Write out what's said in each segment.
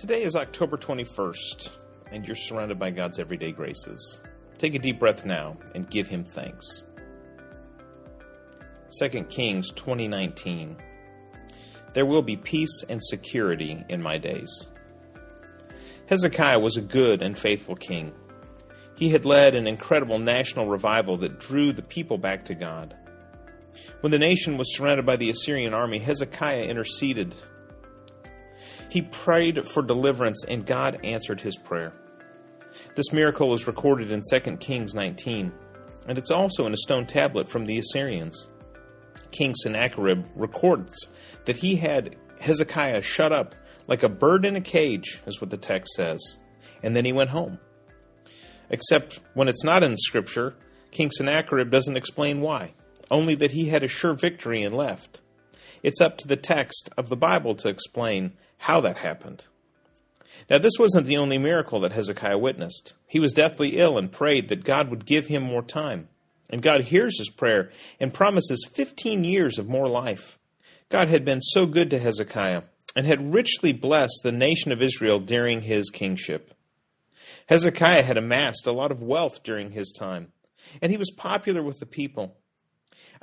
Today is October 21st, and you're surrounded by God's everyday graces. Take a deep breath now and give Him thanks. 2 Kings 2019 There will be peace and security in my days. Hezekiah was a good and faithful king. He had led an incredible national revival that drew the people back to God. When the nation was surrounded by the Assyrian army, Hezekiah interceded. He prayed for deliverance, and God answered his prayer. This miracle is recorded in 2 Kings 19, and it's also in a stone tablet from the Assyrians. King Sennacherib records that he had Hezekiah shut up like a bird in a cage, is what the text says, and then he went home. Except when it's not in Scripture, King Sennacherib doesn't explain why, only that he had a sure victory and left. It's up to the text of the Bible to explain how that happened. Now, this wasn't the only miracle that Hezekiah witnessed. He was deathly ill and prayed that God would give him more time. And God hears his prayer and promises 15 years of more life. God had been so good to Hezekiah and had richly blessed the nation of Israel during his kingship. Hezekiah had amassed a lot of wealth during his time, and he was popular with the people.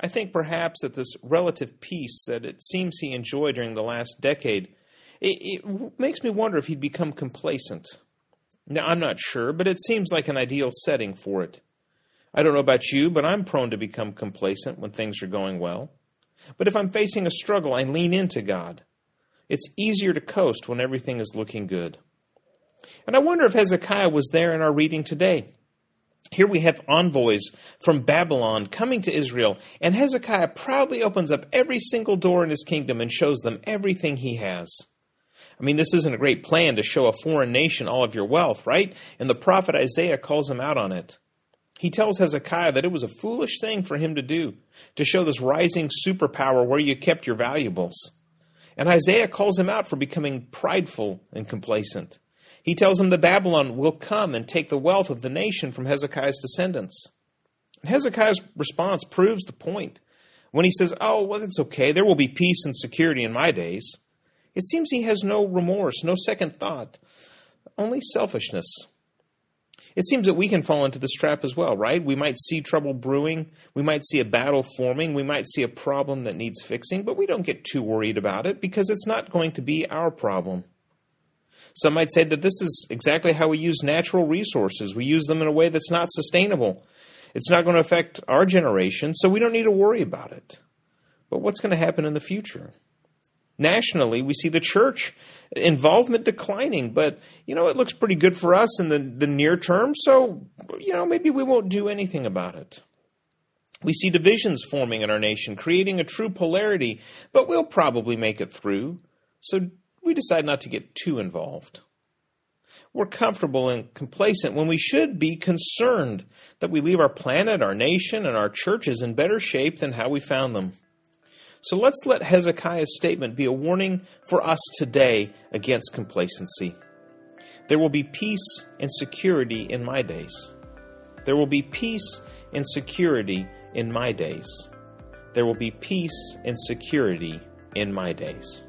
I think perhaps that this relative peace that it seems he enjoyed during the last decade, it, it makes me wonder if he'd become complacent. Now, I'm not sure, but it seems like an ideal setting for it. I don't know about you, but I'm prone to become complacent when things are going well. But if I'm facing a struggle, I lean into God. It's easier to coast when everything is looking good. And I wonder if Hezekiah was there in our reading today. Here we have envoys from Babylon coming to Israel, and Hezekiah proudly opens up every single door in his kingdom and shows them everything he has. I mean, this isn't a great plan to show a foreign nation all of your wealth, right? And the prophet Isaiah calls him out on it. He tells Hezekiah that it was a foolish thing for him to do, to show this rising superpower where you kept your valuables. And Isaiah calls him out for becoming prideful and complacent. He tells him that Babylon will come and take the wealth of the nation from Hezekiah's descendants. Hezekiah's response proves the point. When he says, Oh, well, it's okay, there will be peace and security in my days, it seems he has no remorse, no second thought, only selfishness. It seems that we can fall into this trap as well, right? We might see trouble brewing, we might see a battle forming, we might see a problem that needs fixing, but we don't get too worried about it because it's not going to be our problem. Some might say that this is exactly how we use natural resources. We use them in a way that's not sustainable. It's not going to affect our generation, so we don't need to worry about it. But what's going to happen in the future? Nationally, we see the church involvement declining, but you know, it looks pretty good for us in the, the near term, so you know, maybe we won't do anything about it. We see divisions forming in our nation, creating a true polarity, but we'll probably make it through. So we decide not to get too involved. We're comfortable and complacent when we should be concerned that we leave our planet, our nation, and our churches in better shape than how we found them. So let's let Hezekiah's statement be a warning for us today against complacency. There will be peace and security in my days. There will be peace and security in my days. There will be peace and security in my days.